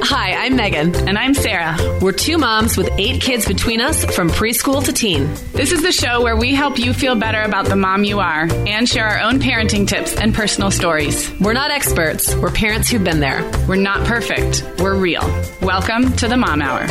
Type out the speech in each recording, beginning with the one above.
Hi, I'm Meagan. And I'm Sarah. We're two moms with eight kids between us from preschool to teen. This is the show where we help you feel better about the mom you are and share our own parenting tips and personal stories. We're not experts, we're parents who've been there. We're not perfect, we're real. Welcome to the Mom Hour.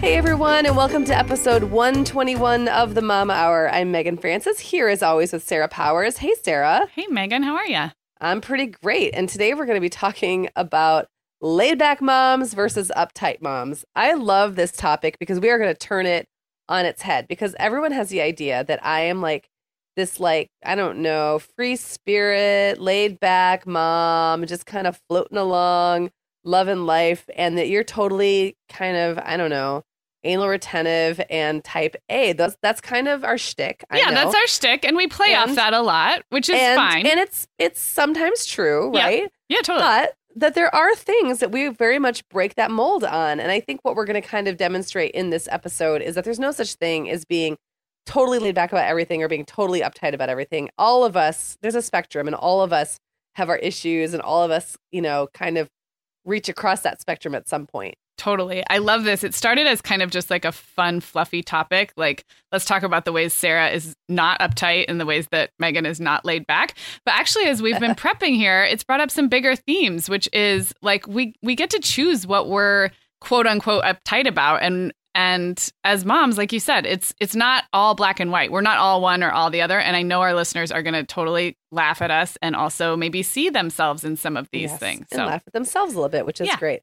Hey everyone, and welcome to episode 121 of the Mama Hour. I'm Meagan Francis, here as always with Sarah Powers. Hey Sarah. Hey Meagan, how are you? I'm pretty great. And today we're going to be talking about laid back moms versus uptight moms. I love this topic because we are going to turn it on its head because everyone has the idea that I am like this, like, I don't know, free spirit, laid back mom, just kind of floating along, loving life, and that you're totally kind of, I don't know, anal retentive and type A. That's that's kind of our shtick. I yeah, know. that's our shtick, and we play And- off that a lot, which is and, fine. And it's it's sometimes true, Yeah. right? yeah, totally. But that there are things that we very much break that mold on. And I think what we're going to kind of demonstrate in this episode is that there's no such thing as being totally laid back about everything or being totally uptight about everything. All of us, there's a spectrum, and all of us have our issues, and all of us, you know, kind of reach across that spectrum at some point. Totally. I love this. It started as kind of just like a fun, fluffy topic. Like, let's talk about the ways Sarah is not uptight and the ways that Meagan is not laid back. But actually, as we've been prepping here, it's brought up some bigger themes, which is like we we get to choose what we're quote unquote uptight about. And and as moms, like you said, it's it's not all black and white. We're not all one or all the other. And I know our listeners are gonna totally laugh at us and also maybe see themselves in some of these Yes, things. And laugh at themselves a little bit, which is Yeah. great.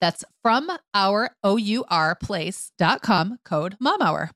That's from our O-U-R place.com code MOMHOUR.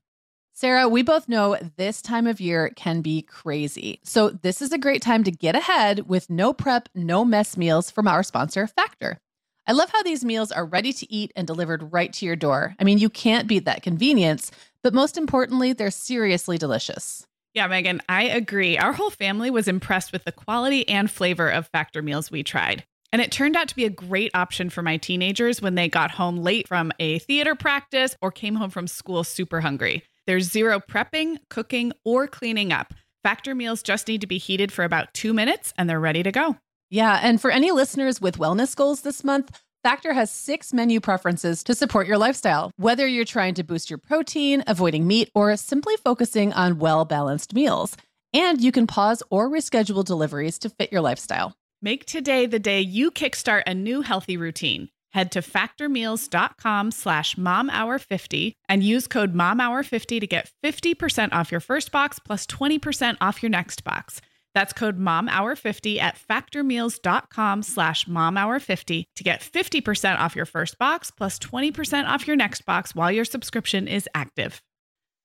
Sarah, we both know this time of year can be crazy. So this is a great time to get ahead with no prep, no mess meals from our sponsor, Factor. I love how these meals are ready to eat and delivered right to your door. I mean, you can't beat that convenience, but most importantly, they're seriously delicious. Yeah, Meagan, I agree. Our whole family was impressed with the quality and flavor of Factor meals we tried. And it turned out to be a great option for my teenagers when they got home late from a theater practice or came home from school super hungry. There's zero prepping, cooking, or cleaning up. Factor meals just need to be heated for about two minutes and they're ready to go. Yeah, and for any listeners with wellness goals this month, Factor has six menu preferences to support your lifestyle. Whether you're trying to boost your protein, avoiding meat, or simply focusing on well balanced meals. And you can pause or reschedule deliveries to fit your lifestyle. Make today the day you kickstart a new healthy routine. Head to factormeals.com slash momhour50 and use code momhour50 to get 50% off your first box plus 20% off your next box. That's code momhour50 at factormeals.com slash momhour50 to get 50% off your first box plus 20% off your next box while your subscription is active.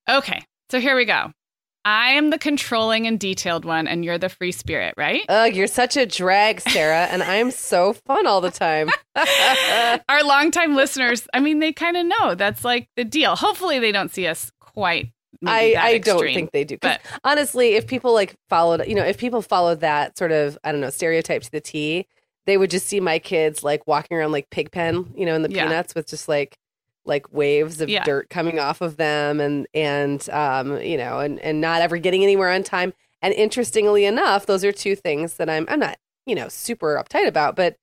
Okay, so here we go. I am the controlling and detailed one, and you're the free spirit, right? Ugh, you're such a drag, Sarah, and I'm so fun all the time. Our longtime listeners, I mean, they kind of know that's like the deal. Hopefully, they don't see us quite. I, I don't think they do. but- honestly, if people like followed, you know, if people followed that sort of, I don't know, stereotype to the T, they would just see my kids like walking around like Pigpen, you know, in the Yeah. peanuts with just like like waves of Yeah. dirt coming off of them and and um you know and and not ever getting anywhere on time. And interestingly enough those are two things that i'm i'm not you know super uptight about but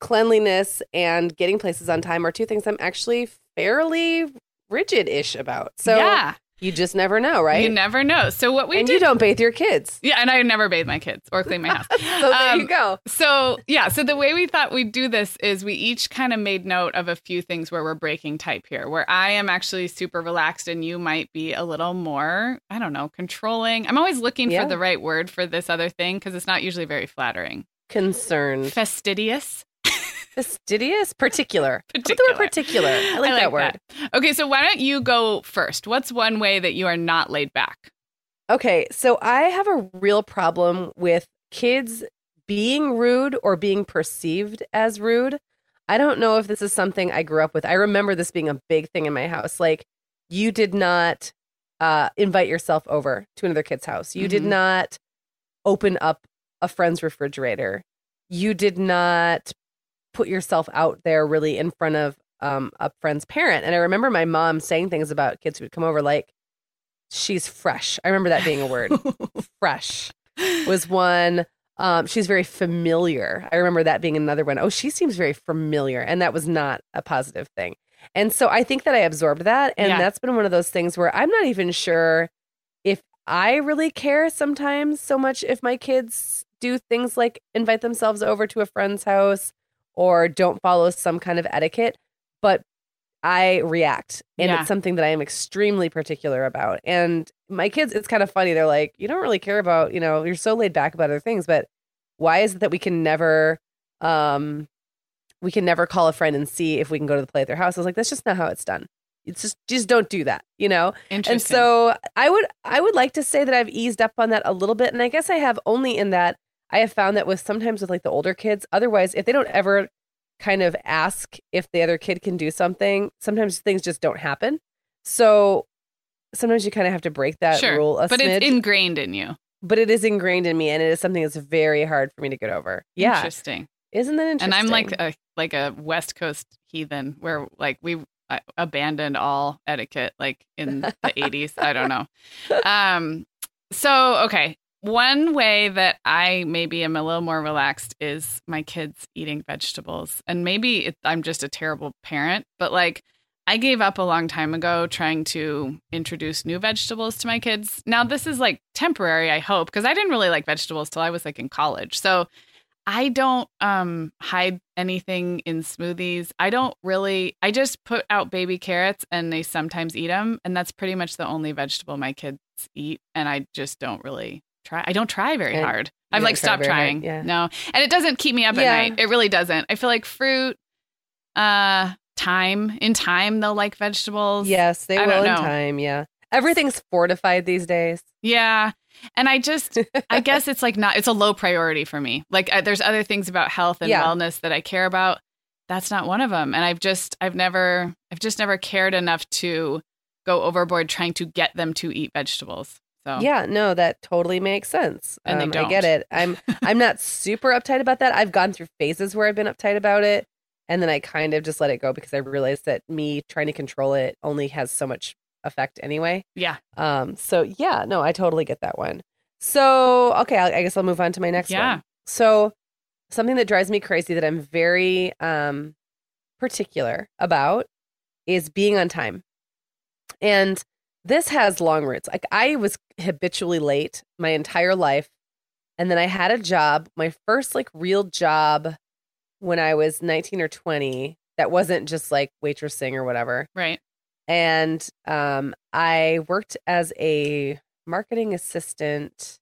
cleanliness and getting places on time are two things i'm actually fairly rigid-ish about. So yeah, you just never know right you never know. So what we and did, you don't bathe your kids yeah, and I never bathe my kids or clean my house. so there Um, you go So, yeah, so the way we thought we'd do this is we each kind of made note of a few things where we're breaking type here, where I am actually super relaxed and you might be a little more, I don't know, controlling. I'm always looking Yeah. for the right word for this other thing because it's not usually very flattering. concerned Fastidious. Fastidious particular Put the Particular. word particular i like, that word Okay, so why don't you go first? What's one way that you are not laid back? Okay, so I have a real problem with kids being rude or being perceived as rude. I don't know if this is something I grew up with. I remember this being a big thing in my house. Like, you did not uh, invite yourself over to another kid's house. You did Mhm. not open up a friend's refrigerator. You did not put yourself out there really in front of um, a friend's parent. And I remember my mom saying things about kids who would come over, like, she's fresh. I remember that being a word. fresh was one. Um, she's very familiar. I remember that being another one. Oh, she seems very familiar. And that was not a positive thing. And so I think that I absorbed that. And Yeah. that's been one of those things where I'm not even sure if I really care sometimes so much if my kids do things like invite themselves over to a friend's house or don't follow some kind of etiquette. But I react. And Yeah. it's something that I am extremely particular about. And my kids, it's kind of funny. They're like, you don't really care about, you know, you're so laid back about other things, but why is it that we can never um we can never call a friend and see if we can go to the play at their house? I was like, that's just not how it's done. It's just just don't do that, you know? Interesting. And so I would I would like to say that I've eased up on that a little bit. And I guess I have only in that I have found that with sometimes with like the older kids, otherwise if they don't ever kind of ask if the other kid can do something, sometimes things just don't happen. So sometimes you kind of have to break that sure, rule a but smidge. it's ingrained in you. but it is ingrained in me and it is something that's very hard for me to get over. Yeah. Interesting. Isn't that interesting? And I'm like a like a West Coast heathen, where like we abandoned all etiquette, like in the 80s. I don't know. Um. So okay, one way that I maybe am a little more relaxed is my kids eating vegetables, and maybe it, I'm just a terrible parent, but like. I gave up a long time ago trying to introduce new vegetables to my kids. Now, this is like temporary, I hope, because I didn't really like vegetables till I was like in college. So I don't um hide anything in smoothies. I don't really I just put out baby carrots and they sometimes eat them and that's pretty much the only vegetable my kids eat and I just don't really try. I don't try very And hard. I've like stopped trying. yeah. No. And it doesn't keep me up Yeah. at night. It really doesn't. I feel like fruit uh time in time they'll like vegetables. Yes, they I will in time. Yeah. Everything's fortified these days. Yeah. And I just, I guess it's like not, it's a low priority for me. Like uh, there's other things about health and Yeah. wellness that I care about. That's not one of them. And I've just, I've never, I've just never cared enough to go overboard trying to get them to eat vegetables. So, Yeah, no, that totally makes sense. And Um, I get it. I'm I'm not super uptight about that. I've gone through phases where I've been uptight about it, and then I kind of just let it go because I realized that me trying to control it only has so much effect anyway. yeah. Um, so yeah, no, I totally get that one. So okay, I, I guess I'll move on to my next Yeah. one. So something that drives me crazy that I'm very um particular about is being on time. And this has long roots. Like I was habitually late my entire life. And then I had a job, my first like real job when I was 19 or 20 that wasn't just like waitressing or whatever Right. and um, I worked as a marketing assistant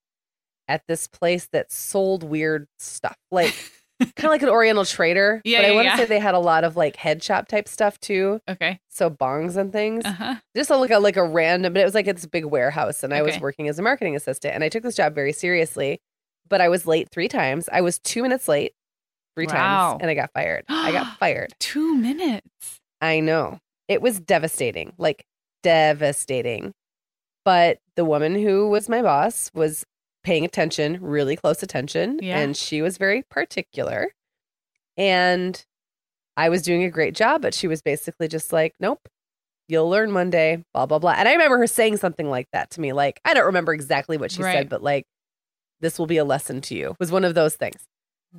at this place that sold weird stuff. Like kind of like an Oriental Trader. Yeah, but I yeah, want to yeah. say they had a lot of like head shop type stuff too. Okay. So bongs and things. Uh huh. Just a, like a like a random, but it was like it's a big warehouse, and I was working as a marketing assistant, and I took this job very seriously. But I was late three times. I was two minutes late three Wow. times, and I got fired. I got fired. Two minutes. I know. It was devastating, like devastating. But the woman who was my boss was paying attention, really close attention, Yeah. and she was very particular. And I was doing a great job, but she was basically just like, nope, you'll learn one day, blah, blah, blah. And I remember her saying something like that to me. Like, I don't remember exactly what she Right. said, but like, this will be a lesson to you was one of those things.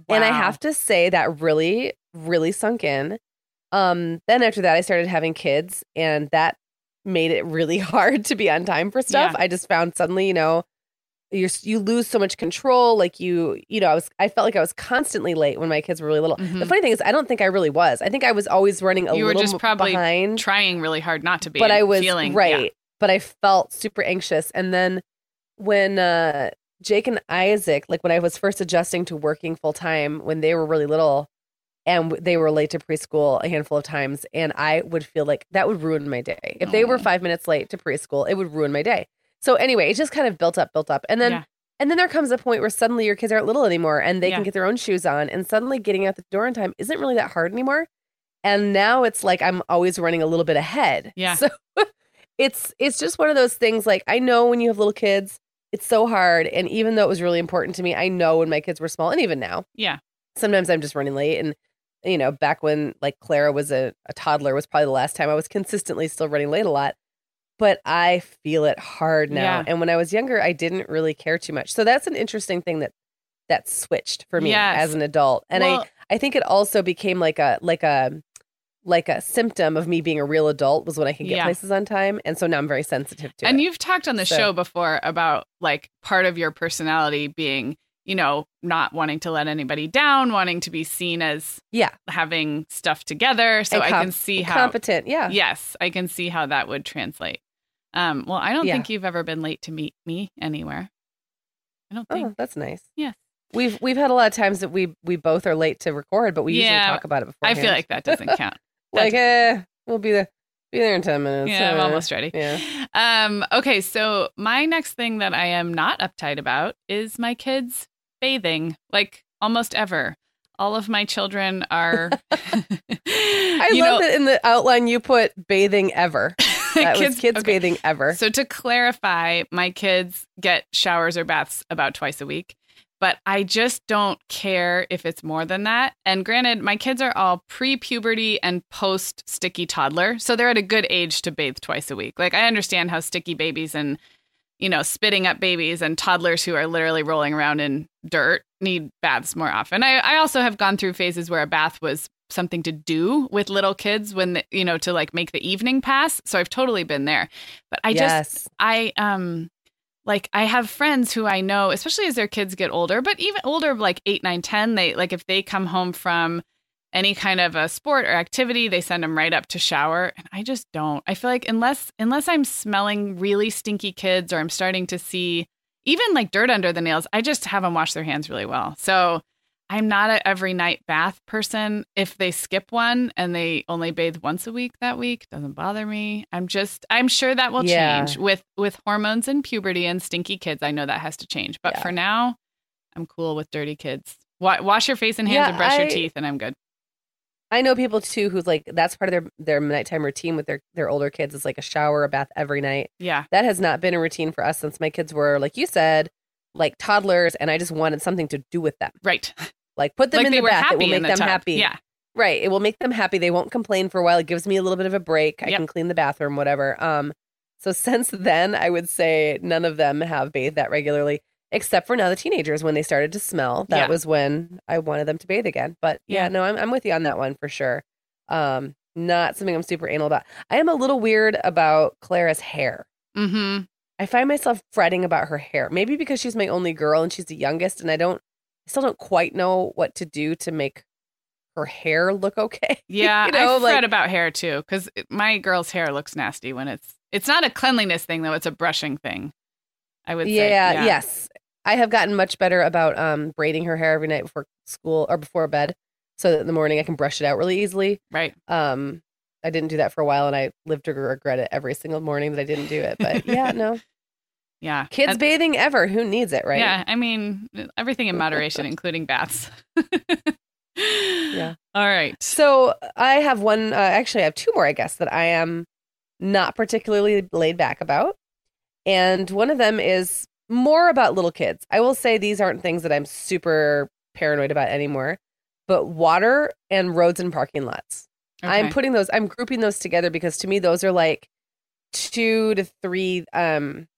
And I have to say that really, really sunk in. Um, then after that, I started having kids, and that made it really hard to be on time for stuff. Yeah. I just found suddenly, you know, you you lose so much control. Like you, you know, I was I felt like I was constantly late when my kids were really little. The Mhm. funny thing is, I don't think I really was. I think I was always running a You were little just probably behind Trying really hard not to be. but I was feeling yeah. right. But I felt super anxious. And then when uh, Jake and Isaac, like when I was first adjusting to working full time when they were really little, and they were late to preschool a handful of times, and I would feel like that would ruin my day. If they were five minutes late to preschool, it would ruin my day. So anyway, it just kind of built up, built up, and then. Yeah. And then there comes a point where suddenly your kids aren't little anymore and they Yeah. can get their own shoes on. And suddenly getting out the door in time isn't really that hard anymore. And now it's like I'm always running a little bit ahead. Yeah. So it's it's just one of those things like I know when you have little kids, it's so hard. And even though it was really important to me, I know when my kids were small and even now, Yeah. sometimes I'm just running late. And you know, back when like Clara was a, a toddler was probably the last time I was consistently still running late a lot. But I feel it hard now. Yeah. And when I was younger, I didn't really care too much. So that's an interesting thing that that switched for me Yes. as an adult. And Well- I I think it also became like a like a like a symptom of me being a real adult was when I can get Yeah. places on time. And so now I'm very sensitive to And it. And you've talked on the So- show before about like part of your personality being, you know, not wanting to let anybody down, wanting to be seen as yeah. having stuff together. So And I can see how competent. Yeah. Yes, I can see how that would translate. Um, well, I don't Yeah. think you've ever been late to meet me anywhere. I don't think. Oh, that's nice. Yes. We've we've had a lot of times that we we both are late to record, but we Yeah, usually talk about it before. I feel like that doesn't count. like eh, we'll be there be there in ten minutes. yeah, I'm Uh, almost ready. Yeah. Um, okay, so my next thing that I am not uptight about is my kids bathing, like almost ever. All of my children are. I love know, that in the outline you put bathing ever. That was kids okay. bathing ever. So to clarify, my kids get showers or baths about twice a week, but I just don't care if it's more than that. And granted, my kids are all pre-puberty and post-sticky toddler, so they're at a good age to bathe twice a week. Like I understand how sticky babies and you know, spitting up babies and toddlers who are literally rolling around in dirt need baths more often. I, I also have gone through phases where a bath was something to do with little kids when, the, you know, to like make the evening pass. So I've totally been there. But I just. I, um, like I have friends who I know, especially as their kids get older, but even older, like eight, nine, 10, they like if they come home from any kind of a sport or activity, they send them right up to shower. And I just don't. I feel like unless unless I'm smelling really stinky kids or I'm starting to see even like dirt under the nails, I just have them wash their hands really well. So I'm not a every night bath person. If they skip one and they only bathe once a week that week, doesn't bother me. I'm just I'm sure that will Yeah. change with with hormones and puberty and stinky kids. I know that has to change. But Yeah. for now, I'm cool with dirty kids. Wa- wash your face and hands Yeah, and brush your teeth and I'm good. I know people too who's like that's part of their their nighttime routine with their their older kids is like a shower, a bath every night. Yeah. That has not been a routine for us since my kids were like you said, like toddlers, and I just wanted something to do with them. Right. Like put them like in the bath. It will make the them tub. happy. Yeah. Right. It will make them happy. They won't complain for a while. It gives me a little bit of a break. I Yep. can clean the bathroom, whatever. Um, so since then, I would say none of them have bathed that regularly, except for now the teenagers when they started to smell. That Yeah. was when I wanted them to bathe again. But yeah, Yeah. no, I'm I'm with you on that one for sure. Um, not something I'm super anal about. I am a little weird about Clara's hair. Mm-hmm. I find myself fretting about her hair. Maybe because she's my only girl and she's the youngest, and I don't, I still don't quite know what to do to make her hair look okay. Yeah, You know, I fret like- about hair too because my girl's hair looks nasty when it's. It's not a cleanliness thing though; it's a brushing thing. I would say. yeah, yes. I have gotten much better about um braiding her hair every night before school or before bed, so that in the morning I can brush it out really easily. Right. Um, I didn't do that for a while, and I lived to regret it every single morning that I didn't do it. But yeah, no, Yeah. kids And- bathing ever. Who needs it, right? Yeah. I mean, everything in moderation, including baths. Yeah. All right. So I have one. Uh, actually, I have two more. I guess that I am not particularly laid back about, and one of them is more about little kids. I will say these aren't things that I'm super paranoid about anymore, but water and roads and parking lots. I'm putting those. I'm grouping those together because to me those are like two to three, um,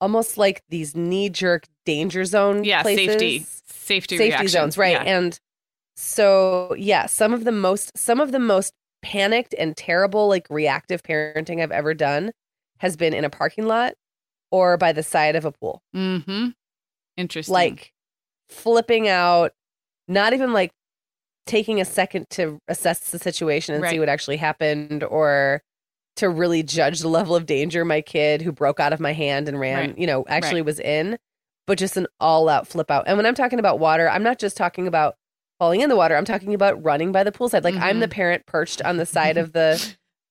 almost like these knee jerk danger zone. yeah, places safety. Safety, safety reaction. zones right Yeah. and so yeah some of the most some of the most panicked and terrible like reactive parenting i've ever done has been in a parking lot or by the side of a pool Mm-hmm. Interesting. like flipping out not even like taking a second to assess the situation and see what actually happened or to really judge the level of danger my kid who broke out of my hand and ran Right. you know actually was in but just an all out flip out and when i'm talking about water i'm not just talking about falling in the water i'm talking about running by the poolside like i'm Mhm. the parent perched on the side of the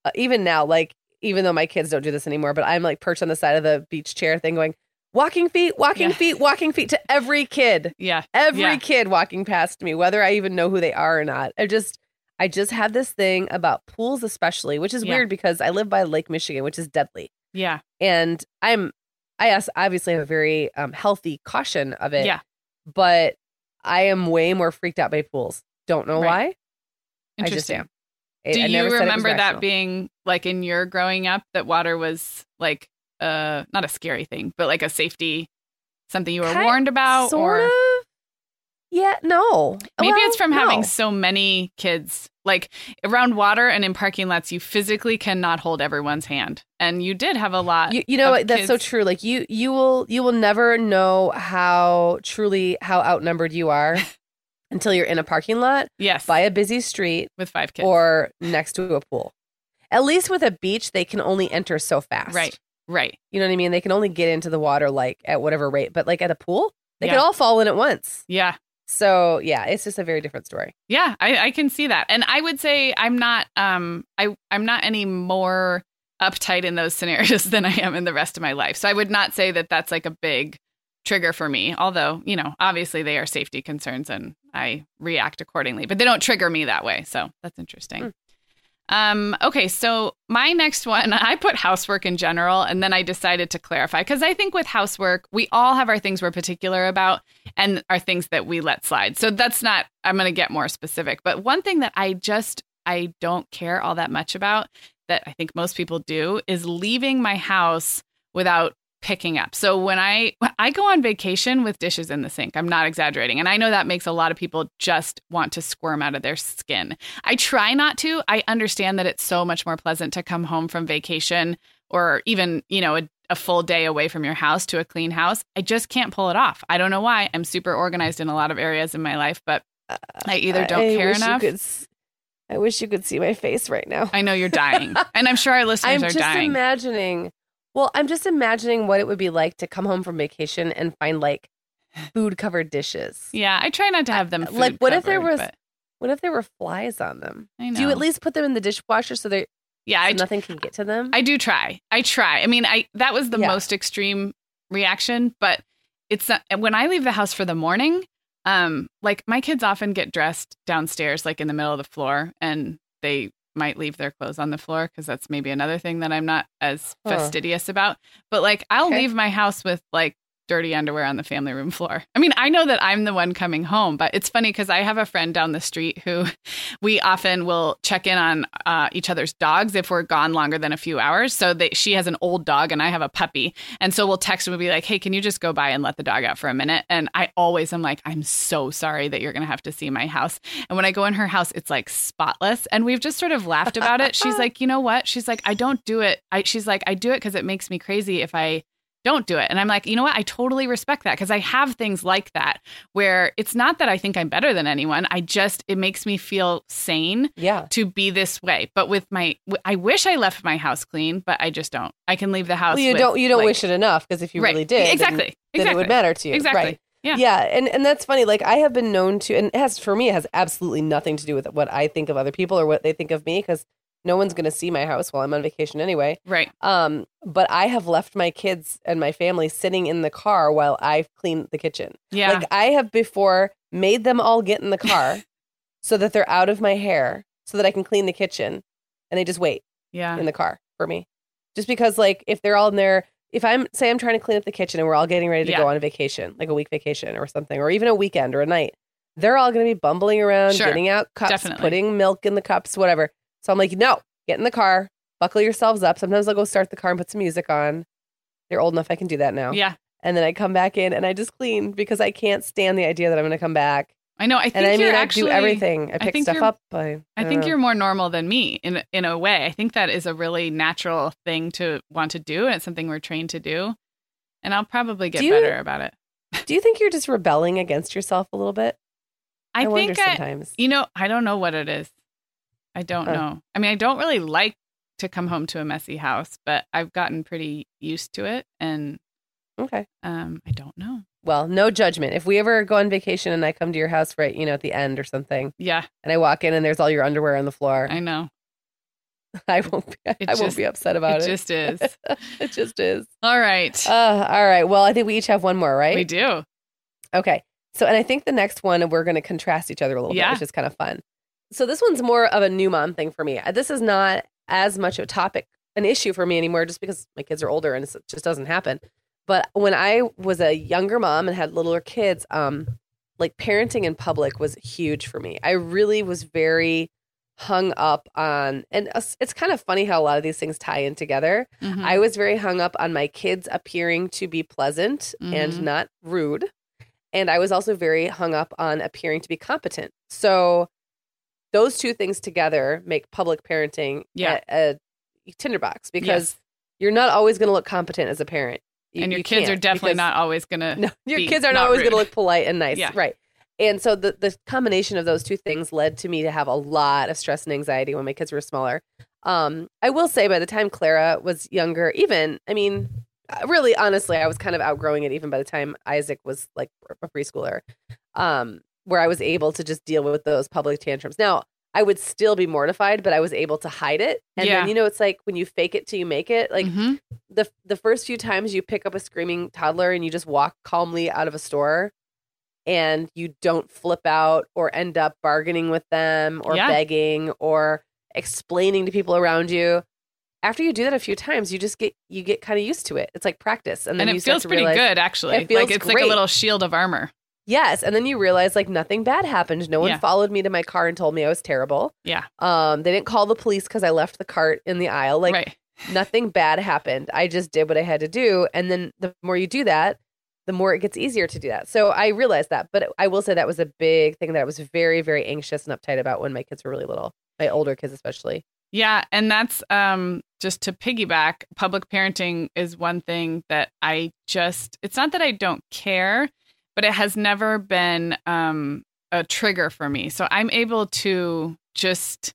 uh, even now like even though my kids don't do this anymore but i'm like perched on the side of the beach chair thing going walking feet walking Yeah. feet walking feet to every kid yeah. every Yeah. kid walking past me whether i even know who they are or not i just i just have this thing about pools especially which is Yeah. weird because i live by lake michigan which is deadly Yeah. and i'm i obviously have a very um, healthy caution of it Yeah. but i am way more freaked out by pools don't know Right. why i Interesting. just am I- Do you never said it was remember that being like in your growing up that water was like uh not a scary thing, but like a safety something you were Ki- warned about sort or of? Yeah no. Maybe Well, it's from having so many kids. Like around water and in parking lots you physically cannot hold everyone's hand. And you did have a lot. you, you know that's so true. Like you you will you will never know how truly how outnumbered you are until you're in a parking lot yes. by a busy street with five kids. or next to a pool at least with a beach they can only enter so fast right. Right. you know what i mean they can only get into the water like at whatever rate but like at a pool they Yeah. can all fall in at once Yeah. so yeah it's just a very different story Yeah, I, I can see that. And I would say I'm not um I I'm not any more uptight in those scenarios than I am in the rest of my life. So I would not say that that's like a big trigger for me. Although, you know, obviously they are safety concerns and I react accordingly, but they don't trigger me that way. So that's interesting. Hmm. Um, okay, so my next one, I put housework in general, and then I decided to clarify because I think with housework, we all have our things we're particular about and our things that we let slide. So that's not, I'm going to get more specific. But one thing that I just, I don't care all that much about that I think most people do is leaving my house without picking up. So when I I go on vacation with dishes in the sink, I'm not exaggerating. And I know that makes a lot of people just want to squirm out of their skin. I try not to. I understand that it's so much more pleasant to come home from vacation or even, you know, a, a full day away from your house to a clean house. I just can't pull it off. I don't know why. I'm super organized in a lot of areas in my life, but I uh, either don't I care enough. i wish you could see my face right now I know you're dying. and I'm sure our listeners I'm are dying. I'm just imagining. Well, I'm just imagining what it would be like to come home from vacation and find like food covered dishes. yeah, I try not to have them Uh, like, what if there covered, was- but What if there were flies on them? I know. Do you at least put them in the dishwasher so they yeah, so I nothing can get to them? I do try. I try. I mean, I that was the Yeah. most extreme reaction, but it's not, when I leave the house for the morning. Um, like my kids often get dressed downstairs, like in the middle of the floor, and they might leave their clothes on the floor because that's maybe another thing that I'm not as Huh. fastidious about. But like, I'll Okay. leave my house with like dirty underwear on the family room floor. I mean, I know that I'm the one coming home, but it's funny because I have a friend down the street who we often will check in on uh, each other's dogs if we're gone longer than a few hours. So that she has an old dog and I have a puppy, and so we'll text and we'll be like, "Hey, can you just go by and let the dog out for a minute?" And I always am like, "I'm so sorry that you're going to have to see my house." And when I go in her house, it's like spotless, and we've just sort of laughed about it. She's like, "You know what?" She's like, "I don't do it." I she's like, "I do it because it makes me crazy if I." don't do it. And I'm like, you know what? I totally respect that because I have things like that where it's not that I think I'm better than anyone. I just, it makes me feel sane Yeah. to be this way. But with my, I wish I left my house clean, but I just don't. I can leave the house. Well, you with, don't you don't like- wish it enough because if you right. really did, then- exactly, then, exactly, it would matter to you. exactly. Right. Yeah. Yeah, and and that's funny. Like I have been known to, and it has for me, it has absolutely nothing to do with what I think of other people or what they think of me because no one's going to see my house while I'm on vacation anyway. Right. Um, but I have left my kids and my family sitting in the car while I clean the kitchen. Yeah. Like I have before made them all get in the car so that they're out of my hair so that I can clean the kitchen, and they just wait yeah. in the car for me. Just because, like, if they're all in there, if I'm say I'm trying to clean up the kitchen and we're all getting ready to Yeah. go on a vacation, like a week vacation or something, or even a weekend or a night, they're all going to be bumbling around, Sure. getting out cups, Definitely. putting milk in the cups, whatever. So I'm like, no, get in the car, buckle yourselves up. Sometimes I'll go start the car and put some music on. They're old enough I can do that now. Yeah. And then I come back in and I just clean because I can't stand the idea that I'm going to come back. I know. I think And I mean, you're I actually, do everything. I pick think stuff you're- up. I, I think you're more normal than me in in a way. I think that is a really natural thing to want to do, and it's something we're trained to do. And I'll probably get you- better about it. Do you think you're just rebelling against yourself a little bit? I, wonder think I, sometimes. you know, I don't know what it is. I don't know. I mean, I don't really like to come home to a messy house, but I've gotten pretty used to it, and Okay. um, I don't know. Well, no judgment. If we ever go on vacation and I come to your house right, you know, at the end or something, Yeah, and I walk in and there's all your underwear on the floor, I know. I won't. Be, I It won't be upset about it it. just is. it just is. All right, Uh, all right. Well, I think we each have one more, right? we do. Okay. So, and I think the next one we're going to contrast each other a little Yeah. bit, which is kind of fun. So, this one's more of a new mom thing for me. This is not as much of a topic, an issue for me anymore, just because my kids are older and it just doesn't happen. But when I was a younger mom and had littler kids, um, like parenting in public was huge for me. I really was very hung up on, and it's- kind of funny how a lot of these things tie in together. Mhm. I was very hung up on my kids appearing to be pleasant Mhm. and not rude. And I was also very hung up on appearing to be competent. So those two things together make public parenting Yeah. a, a tinderbox because Yes. you're not always going to look competent as a parent. You- and your you kids are definitely not always gonna. no, your kids are not not always going to look polite and nice. Yeah. Right. And so the, the combination of those two things led to me to have a lot of stress and anxiety when my kids were smaller. Um, I will say by the time Clara was younger, even, I mean, uh, really, honestly, I was kind of outgrowing it even by the time Isaac was like a preschooler, um, where I was able to just deal with those public tantrums. Now, I would still be mortified, but I was able to hide it. And Yeah. then, you know, it's like when you fake it till you make it. Like Mhm. the the first few times you pick up a screaming toddler and you just walk calmly out of a store and you don't flip out or end up bargaining with them or Yeah. begging or explaining to people around you after you do that a few times you just get you get kind of used to it it's like practice and then and it feels pretty realize, good actually. It feels like it's like a little shield of armor. Yes and then you realize like nothing bad happened no one Yeah. followed me to my car and told me i was terrible Yeah. um they didn't call the police because i left the cart in the aisle like right. nothing bad happened. I just did what I had to do. And then the more you do that, the more it gets easier to do that. So I realized that. But I will say that was a big thing that I was very, very anxious and uptight about when my kids were really little, my older kids especially. Yeah, and that's um just to piggyback, public parenting is one thing that I just it's not that I don't care, but it has never been um a trigger for me. So I'm able to just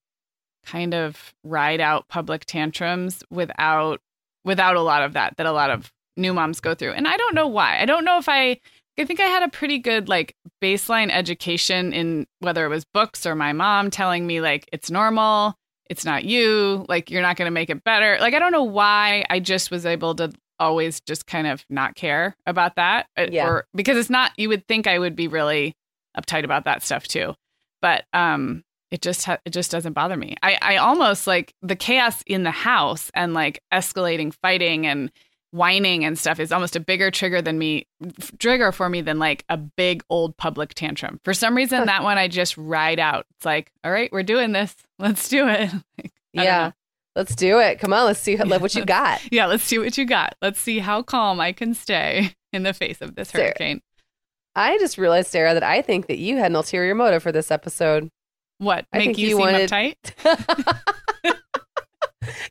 kind of ride out public tantrums without without a lot of that that a lot of new moms go through. And I don't know why. I don't know if I I think I had a pretty good like baseline education in whether it was books or my mom telling me like it's normal, it's not you, like you're not going to make it better. Like I don't know why I just was able to always just kind of not care about that uh, Yeah. or because it's not you would think I would be really uptight about that stuff too. But um it just ha- it just doesn't bother me. I I almost like the chaos in the house and like escalating fighting and whining and stuff is almost a bigger trigger than me trigger for me than like a big old public tantrum. For some reason that one I just ride out. It's like, all right, we're doing this. Let's do it. Like, yeah. Let's do it. Come on. Let's see what what you got. Yeah, let's see what you got. Let's see how calm I can stay in the face of this Sarah. hurricane. I just realized, Sarah, that I think that you had an ulterior motive for this episode. What? I Make you, you seem wanted- uptight?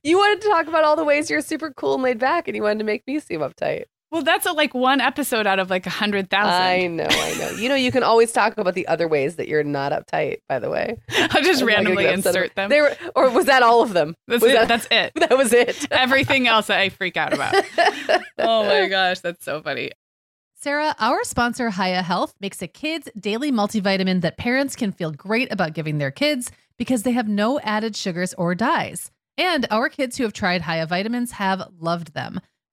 you wanted to talk about all the ways you're super cool and laid back, and you wanted to make me seem uptight. Well, that's a, like one episode out of like a hundred thousand. I know, I know. You know, you can always talk about the other ways that you're not uptight. By the way, I'll just I'm randomly insert them. They were, or was that all of them? That's Was it. That, That's it. that was it. Everything else I freak out about. oh my gosh, that's so funny. Sarah, our sponsor, Hiya Health, makes a kids' daily multivitamin that parents can feel great about giving their kids because they have no added sugars or dyes. And our kids who have tried Hiya vitamins have loved them,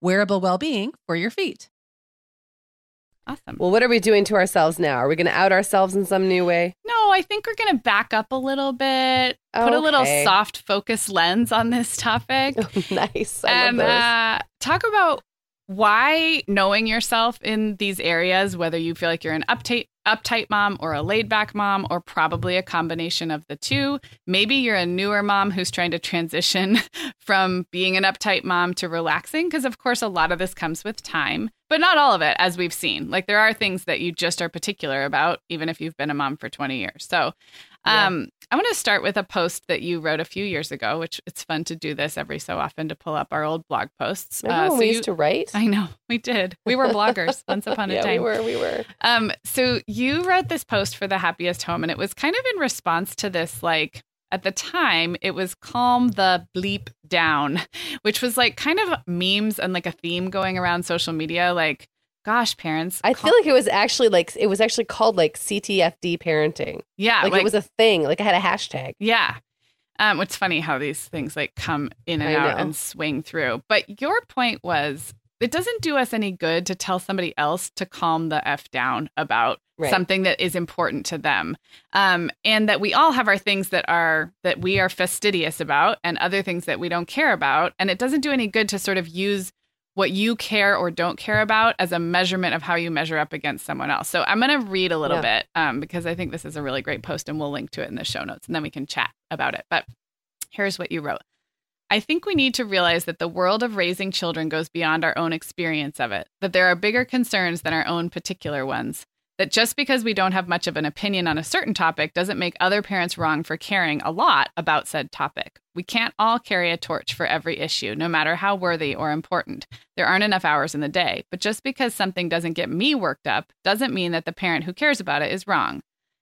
wearable well-being for your feet. Awesome. Well, what are we doing to ourselves now? Are we going to out ourselves in some new way? No, I think we're going to back up a little bit, put a little soft focus lens on this topic. nice. I and love this. uh, talk about why knowing yourself in these areas, whether you feel like you're an uptight uptight mom or a laid back mom or probably a combination of the two. Maybe you're a newer mom who's trying to transition from being an uptight mom to relaxing because of course a lot of this comes with time, but not all of it as we've seen. Like there are things that you just are particular about even if you've been a mom for 20 years. So, um I want to start with a post that you wrote a few years ago, which it's fun to do this every so often to pull up our old blog posts. Remember Uh, when so we you- used to write? I know we did. We were bloggers once upon a yeah, time. we were. We were. Um, so you wrote this post for the happiest home, and it was kind of in response to this, like at the time, it was calm the bleep down, which was like kind of memes and like a theme going around social media. Like, gosh, parents, I feel like it was actually like it was actually called like CTFD parenting. yeah, like, it was a thing. Like I had a hashtag. Yeah. Um, it's funny how these things like come in and I out know. and swing through. But your point was it doesn't do us any good to tell somebody else to calm the F down about Right. something that is important to them. Um, and that we all have our things that are that we are fastidious about and other things that we don't care about. And it doesn't do any good to sort of use what you care or don't care about as a measurement of how you measure up against someone else. So I'm going to read a little Yeah. bit um, because I think this is a really great post and we'll link to it in the show notes and then we can chat about it. But here's what you wrote. I think we need to realize that the world of raising children goes beyond our own experience of it, that there are bigger concerns than our own particular ones. That just because we don't have much of an opinion on a certain topic doesn't make other parents wrong for caring a lot about said topic. We can't all carry a torch for every issue, no matter how worthy or important. There aren't enough hours in the day, but just because something doesn't get me worked up doesn't mean that the parent who cares about it is wrong.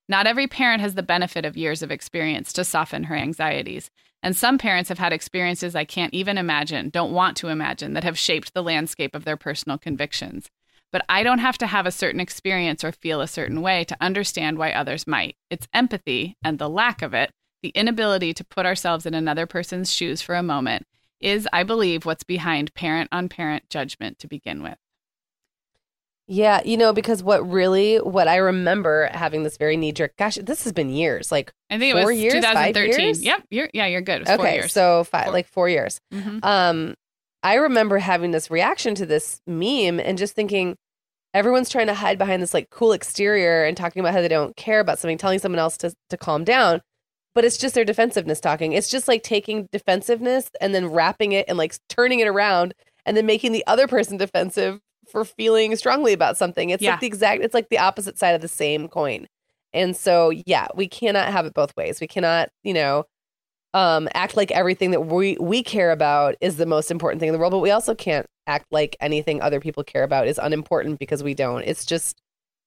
Not every parent has the benefit of years of experience to soften her anxieties. And some parents have had experiences I can't even imagine, don't want to imagine, that have shaped the landscape of their personal convictions. But I don't have to have a certain experience or feel a certain way to understand why others might. It's empathy and the lack of it, the inability to put ourselves in another person's shoes for a moment, is, I believe, what's behind parent on parent judgment to begin with. Yeah, you know, because what really, what I remember having this very knee jerk, gosh, this has been years, like I think it four was years, five 2013. years? Yep, you're yeah, you're good. It was four okay, years. so five, Four. like four years. Mhm. Um, I remember having this reaction to this meme and just thinking, everyone's trying to hide behind this like cool exterior and talking about how they don't care about something, telling someone else to to calm down. But it's just their defensiveness talking. It's just like taking defensiveness and then wrapping it and like turning it around and then making the other person defensive for feeling strongly about something. It's Yeah. like the exact it's like the opposite side of the same coin. And so yeah, we cannot have it both ways. We cannot, you know, um act like everything that we we care about is the most important thing in the world, but we also can't act like anything other people care about is unimportant because we don't. It's just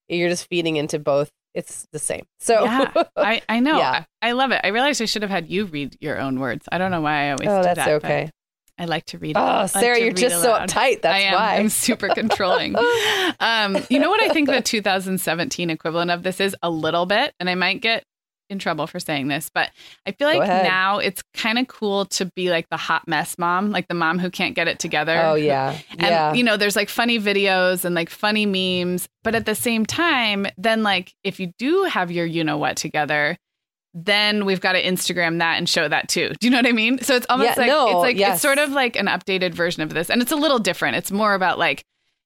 you're just feeding into both. It's the same. So yeah, I, I know. Yeah. I, I love it. I realized I should have had you read your own words. I don't know why I always Oh, that's that. okay. I like to read. It. Oh, I Sarah, you're just so aloud. uptight. That's I am. why. I'm super controlling. um, you know what I think the 2017 equivalent of this is a little bit, and I might get in trouble for saying this, but I feel like now it's kind of cool to be like the hot mess mom, like the mom who can't get it together. Oh yeah. And yeah. you know, there's like funny videos and like funny memes, but at the same time, then like if you do have your you know what together, then we've got to Instagram that and show that too. Do you know what I mean? So it's almost Yeah, like no, it's like yes. it's sort of like an updated version of this, and it's a little different. It's more about like,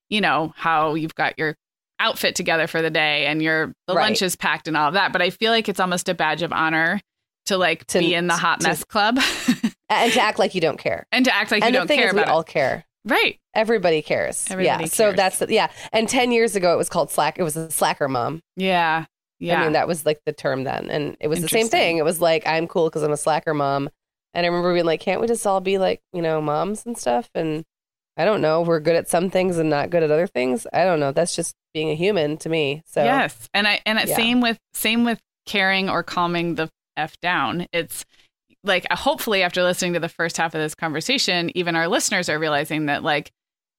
you know, how you've got your outfit together for the day and your the Right. lunch is packed and all of that. But I feel like it's almost a badge of honor to like To- be in the hot to- mess club and to act like you don't care. and to act like and you don't care we about all it. care. Right. Everybody cares. Everybody yeah. So that's the, yeah. And ten years ago, it was called Slack. It was a Slacker mom. Yeah. Yeah. I mean, that was like the term then, and it was the same thing. It was like I'm cool because I'm a Slacker mom, and I remember being like, can't we just all be like you know moms and stuff? And I don't know, we're good at some things and not good at other things. I don't know. That's just being a human to me. So yes, and I and Yeah. same with same with caring or calming the f down. It's like uh, hopefully after listening to the first half of this conversation, even our listeners are realizing that like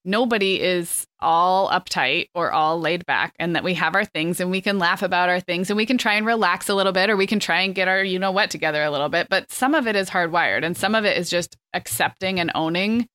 nobody is all uptight or all laid back and that we have our things and we can laugh about our things and we can try and relax a little bit or we can try and get our you know what together a little bit but some of it is hardwired and some of it is just accepting and owning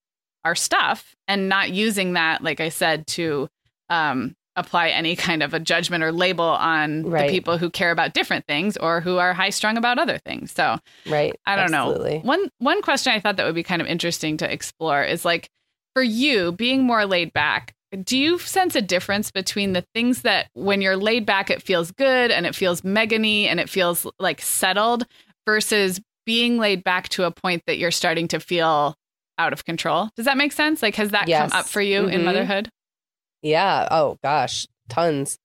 our stuff and not using that like i said to um apply any kind of a judgment or label on Right. the people who care about different things or who are high strung about other things so right. I don't Absolutely. know. One one question I thought that would be kind of interesting to explore is like for you being more laid back. Do you sense a difference between the things that when you're laid back it feels good and it feels megany and it feels like settled versus being laid back to a point that you're starting to feel out of control? Does that make sense? Like has that Yes. come up for you in Mhm. motherhood? Yeah. Oh gosh, tons.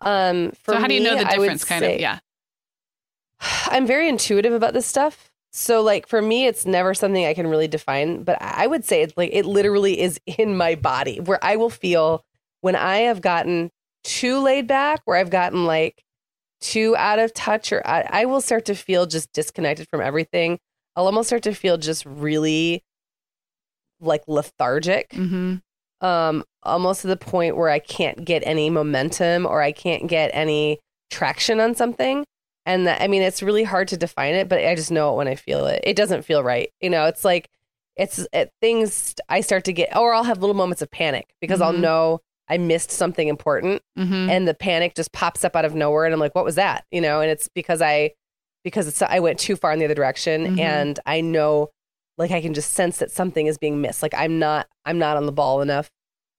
Um. For so how do you know the difference kind say- of? Yeah. I'm very intuitive about this stuff. So like for me, it's never something I can really define, but I I would say it's like it literally is in my body where I will feel when I have gotten too laid back, where I've gotten like too out of touch, or I, I will start to feel just disconnected from everything. I'll almost start to feel just really like lethargic Mhm. um almost to the point where I can't get any momentum or I can't get any traction on something. And that, I mean, it's really hard to define it, but I just know it when I feel it. It doesn't feel right. You know, it's like, it's it, things I start to get, or I'll have little moments of panic because I'll Mhm. know I missed something important Mhm. and the panic just pops up out of nowhere. And I'm like, what was that? You know, and it's because I, because it's, I went too far in the other direction Mhm. and I know, like, I can just sense that something is being missed. Like, I'm not, I'm not on the ball enough.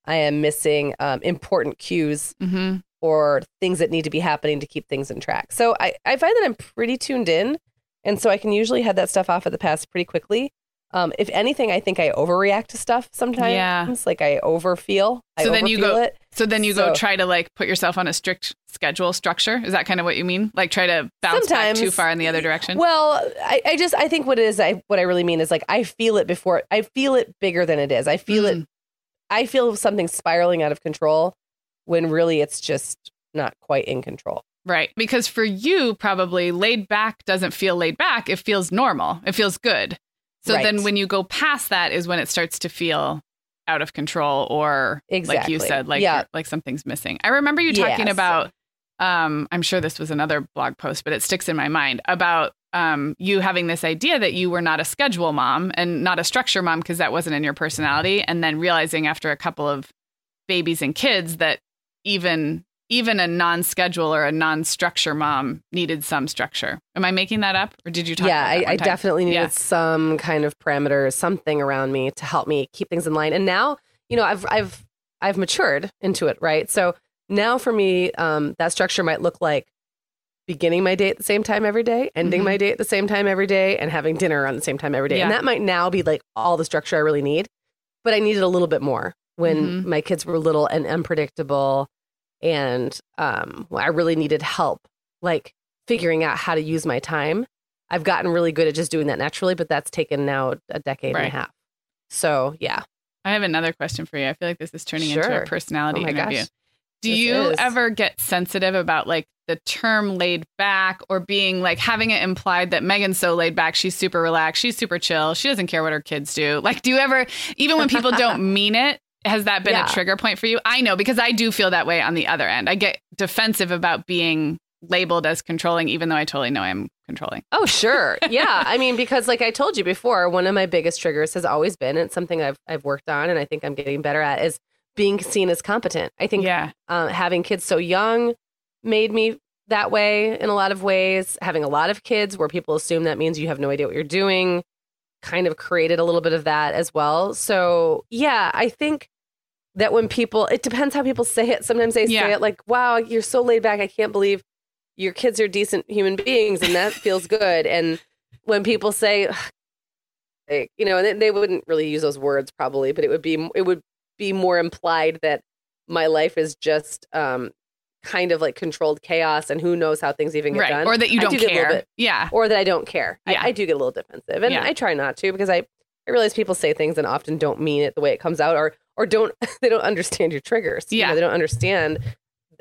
I am missing um, important cues Mhm. or things that need to be happening to keep things in track. So I, I find that I'm pretty tuned in. And so I can usually head that stuff off at the pass pretty quickly. Um, if anything, I think I overreact to stuff sometimes. Yeah. Like I overfeel. I So then you go- it. So then you go try to like put yourself on a strict schedule structure. Is that kind of what you mean? Like try to bounce back too far in the other direction? Well, I, I just I think what it is I what I really mean is like I feel it before I feel it bigger than it is. I feel it Mm. I feel something spiraling out of control when really it's just not quite in control. Right. Because for you, probably laid back doesn't feel laid back. It feels normal. It feels good. So Right. then when you go past that is when it starts to feel out of control or like you said, like Yeah. like something's missing. I remember you talking Yes. about um I'm sure this was another blog post, but it sticks in my mind about um you having this idea that you were not a schedule mom and not a structure mom because that wasn't in your personality and then realizing after a couple of babies and kids that even even a non-schedule or a non-structure mom needed some structure. Am I making that up, or did you talk? yeah, about that I, I definitely needed Yeah. some kind of parameters, something around me to help me keep things in line. And now, you know, I've I've I've matured into it, right? So now for me, um, that structure might look like beginning my day at the same time every day, ending Mhm. my day at the same time every day, and having dinner around the same time every day. And that might now be like all the structure I really need, but I needed a little bit more when Mhm. my kids were little and unpredictable, and um, I really needed help, like figuring out how to use my time. I've gotten really good at just doing that naturally, but that's taken now a decade and a half. So yeah, I have another question for you. I feel like this is turning into a personality Oh interview. gosh. Do This you is. ever get sensitive about like the term laid back or being like having it implied that Meagan's so laid back, she's super relaxed, she's super chill, she doesn't care what her kids do? Like, do you ever, even when people don't mean it, has that been Yeah. a trigger point for you? I know because I do feel that way on the other end. I get defensive about being labeled as controlling, even though I totally know I'm controlling. Oh, sure. Yeah. I mean, because like I told you before, one of my biggest triggers has always been, and it's something I've I've worked on and I think I'm getting better at is being seen as competent. I think Yeah. uh, having kids so young made me that way in a lot of ways. Having a lot of kids where people assume that means you have no idea what you're doing kind of created a little bit of that as well. So, yeah, I think that when people, it depends how people say it. Sometimes they Yeah. say it like, wow, you're so laid back. I can't believe your kids are decent human beings and that feels good. And when people say, like, you know, and they, they wouldn't really use those words probably, but it would be, it would be more implied that my life is just um, kind of like controlled chaos and who knows how things even get Right. done. Or that you don't do get a little care. bit- Yeah. or that I don't care. Yeah. I, I do get a little defensive, and Yeah. I try not to because I, I realize people say things and often don't mean it the way it comes out, or or don't they don't understand your triggers. You know, Yeah. they don't understand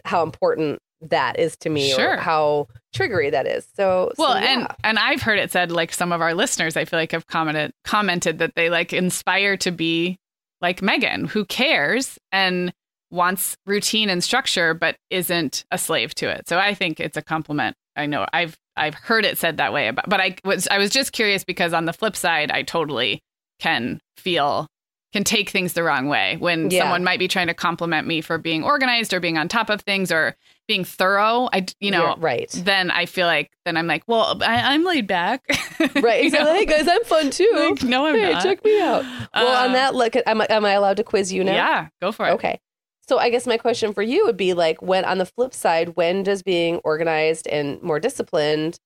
how important that is to me, Sure. or how triggery that is. So so, Well, and and I've heard it said like some of our listeners I feel like have commented commented that they like inspire to be like Meagan who cares and wants routine and structure but isn't a slave to it. So I think it's a compliment. I know I've I've heard it said that way about but I was I was just curious because on the flip side I totally can feel can take things the wrong way when Yeah. someone might be trying to compliment me for being organized or being on top of things or being thorough. I you know You're right, then I feel like then I'm like, well, I, I'm laid back, right. So, know? hey guys, I'm fun too. Like, no, I'm hey, not. check me out. Well, on um, that, look, am I, am I allowed to quiz you now? Yeah, go for it. Okay. So I guess my question for you would be like when on the flip side, when does being organized and more disciplined,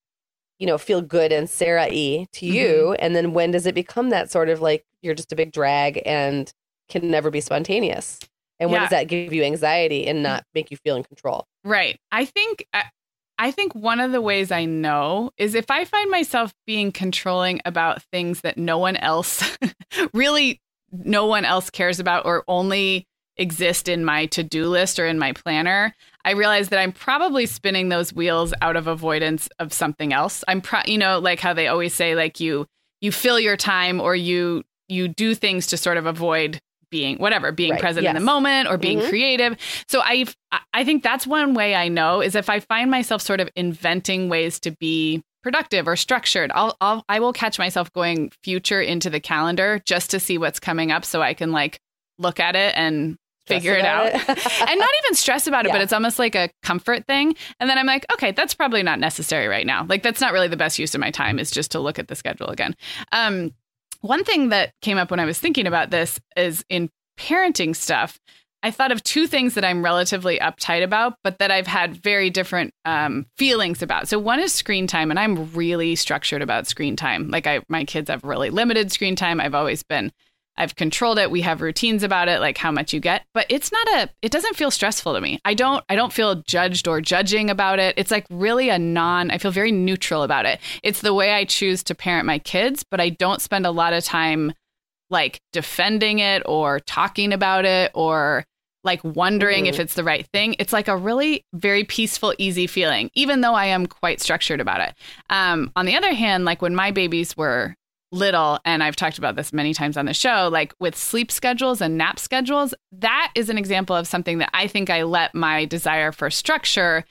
you know, feel good and Sarah E to Mm-hmm. you? And then when does it become that sort of like you're just a big drag and can never be spontaneous? And when Yeah. does that give you anxiety and not make you feel in control? Right. I think I, I think one of the ways I know is if I find myself being controlling about things that no one else really no one else cares about or only exist in my to-do list or in my planner, I realize that I'm probably spinning those wheels out of avoidance of something else. I'm pro- you know, like how they always say like you you fill your time or you you do things to sort of avoid being whatever being Right, present in the moment or being Mhm. creative so i i think that's one way i know is if i find myself sort of inventing ways to be productive or structured i'll, I'll i will catch myself going future into the calendar just to see what's coming up so i can like look at it and figure it out it? and not even stress about it, but it's almost like a comfort thing. And then I'm like, okay, that's probably not necessary right now. Like that's not really the best use of my time is just to look at the schedule again. Um, one thing that came up when I was thinking about this is in parenting stuff. I thought of two things that I'm relatively uptight about, but that I've had very different um, feelings about. So one is screen time, and I'm really structured about screen time. Like I, my kids have really limited screen time. I've always been I've controlled it. We have routines about it, like how much you get, but it's not a it doesn't feel stressful to me. I don't I don't feel judged or judging about it. It's like really a non I feel very neutral about it. It's the way I choose to parent my kids, but I don't spend a lot of time like defending it or talking about it or like wondering Mhm. if it's the right thing. It's like a really very peaceful, easy feeling, even though I am quite structured about it. Um, on the other hand, like when my babies were little, and I've talked about this many times on the show, like with sleep schedules and nap schedules, that is an example of something that I think I let my desire for structure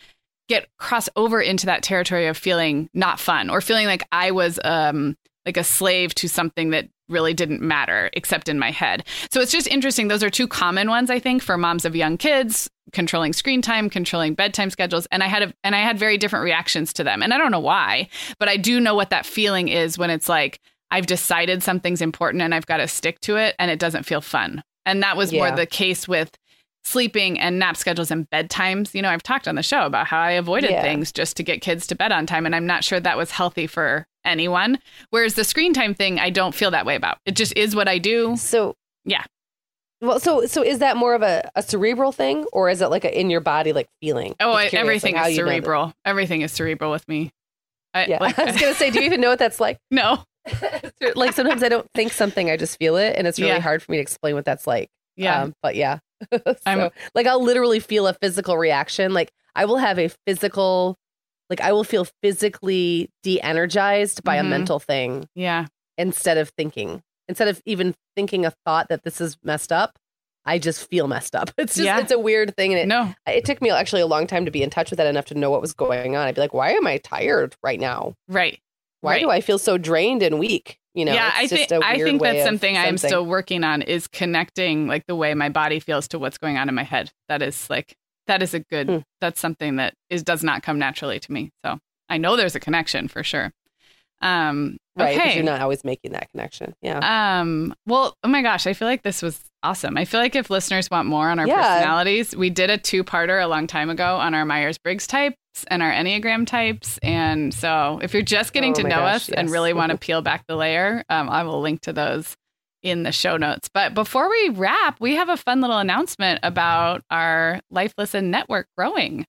get cross over into that territory of feeling not fun or feeling like I was um like a slave to something that really didn't matter except in my head. So it's just interesting. Those are two common ones I think for moms of young kids, controlling screen time, controlling bedtime schedules, and I had a, and I had very different reactions to them. And I don't know why, but I do know what that feeling is when it's like I've decided something's important and I've got to stick to it and it doesn't feel fun. And that was more the case with sleeping and nap schedules and bedtimes. You know, I've talked on the show about how I avoided Yeah. things just to get kids to bed on time. And I'm not sure that was healthy for anyone. Whereas the screen time thing, I don't feel that way about. It just is what I do. So Yeah. Well, so so is that more of a, a cerebral thing, or is it like a in your body like feeling? Oh, I, curious, everything like, is you know that. cerebral. Everything is cerebral with me. I, Yeah, like, I was gonna say, do you even know what that's like? no. like sometimes I don't think something, I just feel it, and it's really Yeah. hard for me to explain what that's like. Yeah. Um, but yeah. so, I'm- like I'll literally feel a physical reaction. Like I will have a physical, like I will feel physically de-energized by Mhm. a mental thing yeah. instead of thinking. Instead of even thinking a thought that this is messed up, I just feel messed up. It's just Yeah. it's a weird thing, and it No. it took me actually a long time to be in touch with that enough to know what was going on. I'd be like, why am I tired right now? Right. Why Right. do I feel so drained and weak? You know, yeah, it's I just think I think that's of something I'm still working on is connecting like the way my body feels to what's going on in my head. That is like that is a good Hmm. that's something that is does not come naturally to me. So I know there's a connection for sure. Um right? Okay. you're not always making that connection. Yeah. Um, well, oh my gosh, I feel like this was awesome. I feel like if listeners want more on our Yeah. personalities, we did a two parter a long time ago on our Myers Briggs types and our Enneagram types. And so if you're just getting Oh to know gosh, us and really want to peel back the layer, um, I will link to those in the show notes. But before we wrap, we have a fun little announcement about our Life Listen network growing.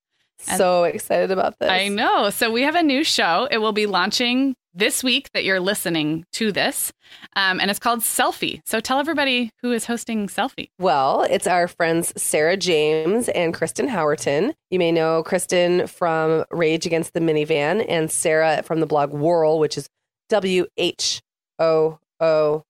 and- so excited about this. I know. So we have a new show. It will be launching this week that you're listening to this. Um, and it's called Selfie. So tell everybody who is hosting Selfie. Well, it's our friends Sarah James and Kristen Howerton. You may know Kristen from Rage Against the Minivan and Sarah from the blog Whoorl, which is W H O O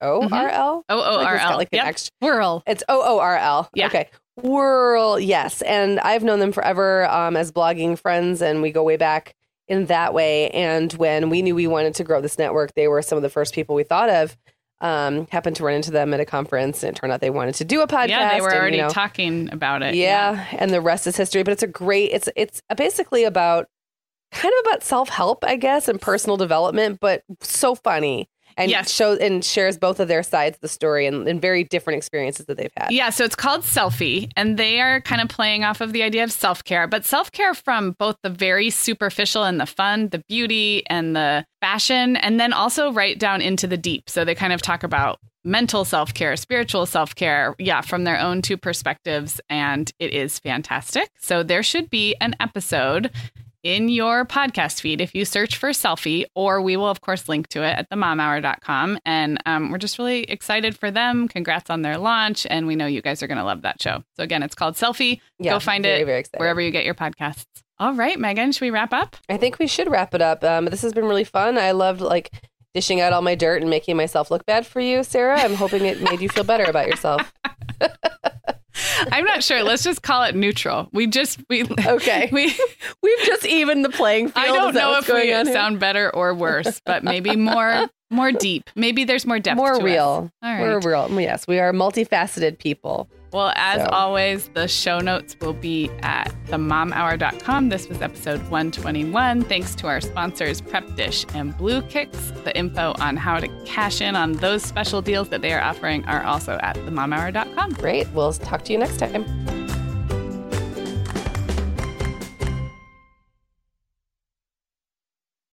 O R L. O O R it's like Yep. extra Whirl. It's O O R L. Yeah. Okay. Whoorl, yes. And I've known them forever um, as blogging friends, and we go way back in that way. And when we knew we wanted to grow this network, they were some of the first people we thought of. Um, happened to run into them at a conference, and it turned out they wanted to do a podcast. Yeah, they were and, you already know, talking about it. yeah, and the rest is history. But it's a great. It's it's basically about kind of about self help, I guess, and personal development, but so funny and Yes. shows and shares both of their sides of the story and, and very different experiences that they've had. Yeah, so it's called Selfie, and they are kind of playing off of the idea of self care, but self care from both the very superficial and the fun, the beauty and the fashion, and then also right down into the deep. So they kind of talk about mental self care, spiritual self care, yeah, from their own two perspectives, and it is fantastic. So there should be an episode in your podcast feed if you search for selfie, or we will, of course, link to it at themomhour.com. And um, we're just really excited for them. Congrats on their launch. And we know you guys are going to love that show. So, again, it's called Selfie. Yeah, Go find very, it very wherever you get your podcasts. All right, Meagan, should we wrap up? I think we should wrap it up. Um, this has been really fun. I loved like dishing out all my dirt and making myself look bad for you, Sarah. I'm hoping it made you feel better about yourself. I'm not sure. Let's just call it neutral. We just, we, Okay. we, We've just evened the playing field. I don't know if we going on here? sound better or worse, but maybe more, more deep. Maybe there's more depth more to us. real. All right. We're real. Yes, we are multifaceted people. Well, as So- always, the show notes will be at themomhour.com. This was episode 121. Thanks to our sponsors, Prep Dish and Blue Kicks. The info on how to cash in on those special deals that they are offering are also at themomhour.com. Great. We'll talk to you next time.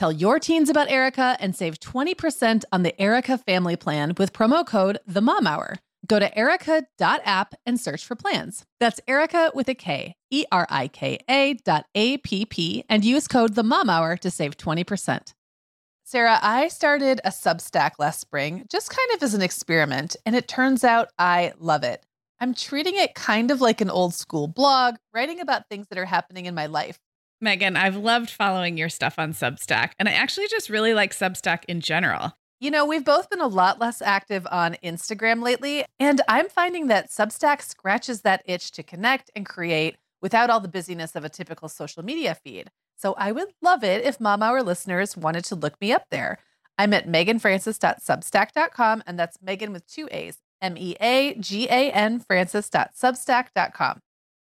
Tell your teens about Erika and save 20% on the Erika family plan with promo code The Mom Hour. Go to erika.app and search for plans. That's Erika with a K, E R I K A dot A P P, and use code The Mom Hour to save 20%. Sarah, I started a Substack last spring just kind of as an experiment, and it turns out I love it. I'm treating it kind of like an old school blog, writing about things that are happening in my life. Meagan, I've loved following your stuff on Substack, and I actually just really like Substack in general. You know, we've both been a lot less active on Instagram lately, and I'm finding that Substack scratches that itch to connect and create without all the busyness of a typical social media feed. So I would love it if Mom Hour listeners wanted to look me up there. I'm at meaganfrancis.substack.com, and that's Meagan with two A's, M E A G A N Francis.substack.com.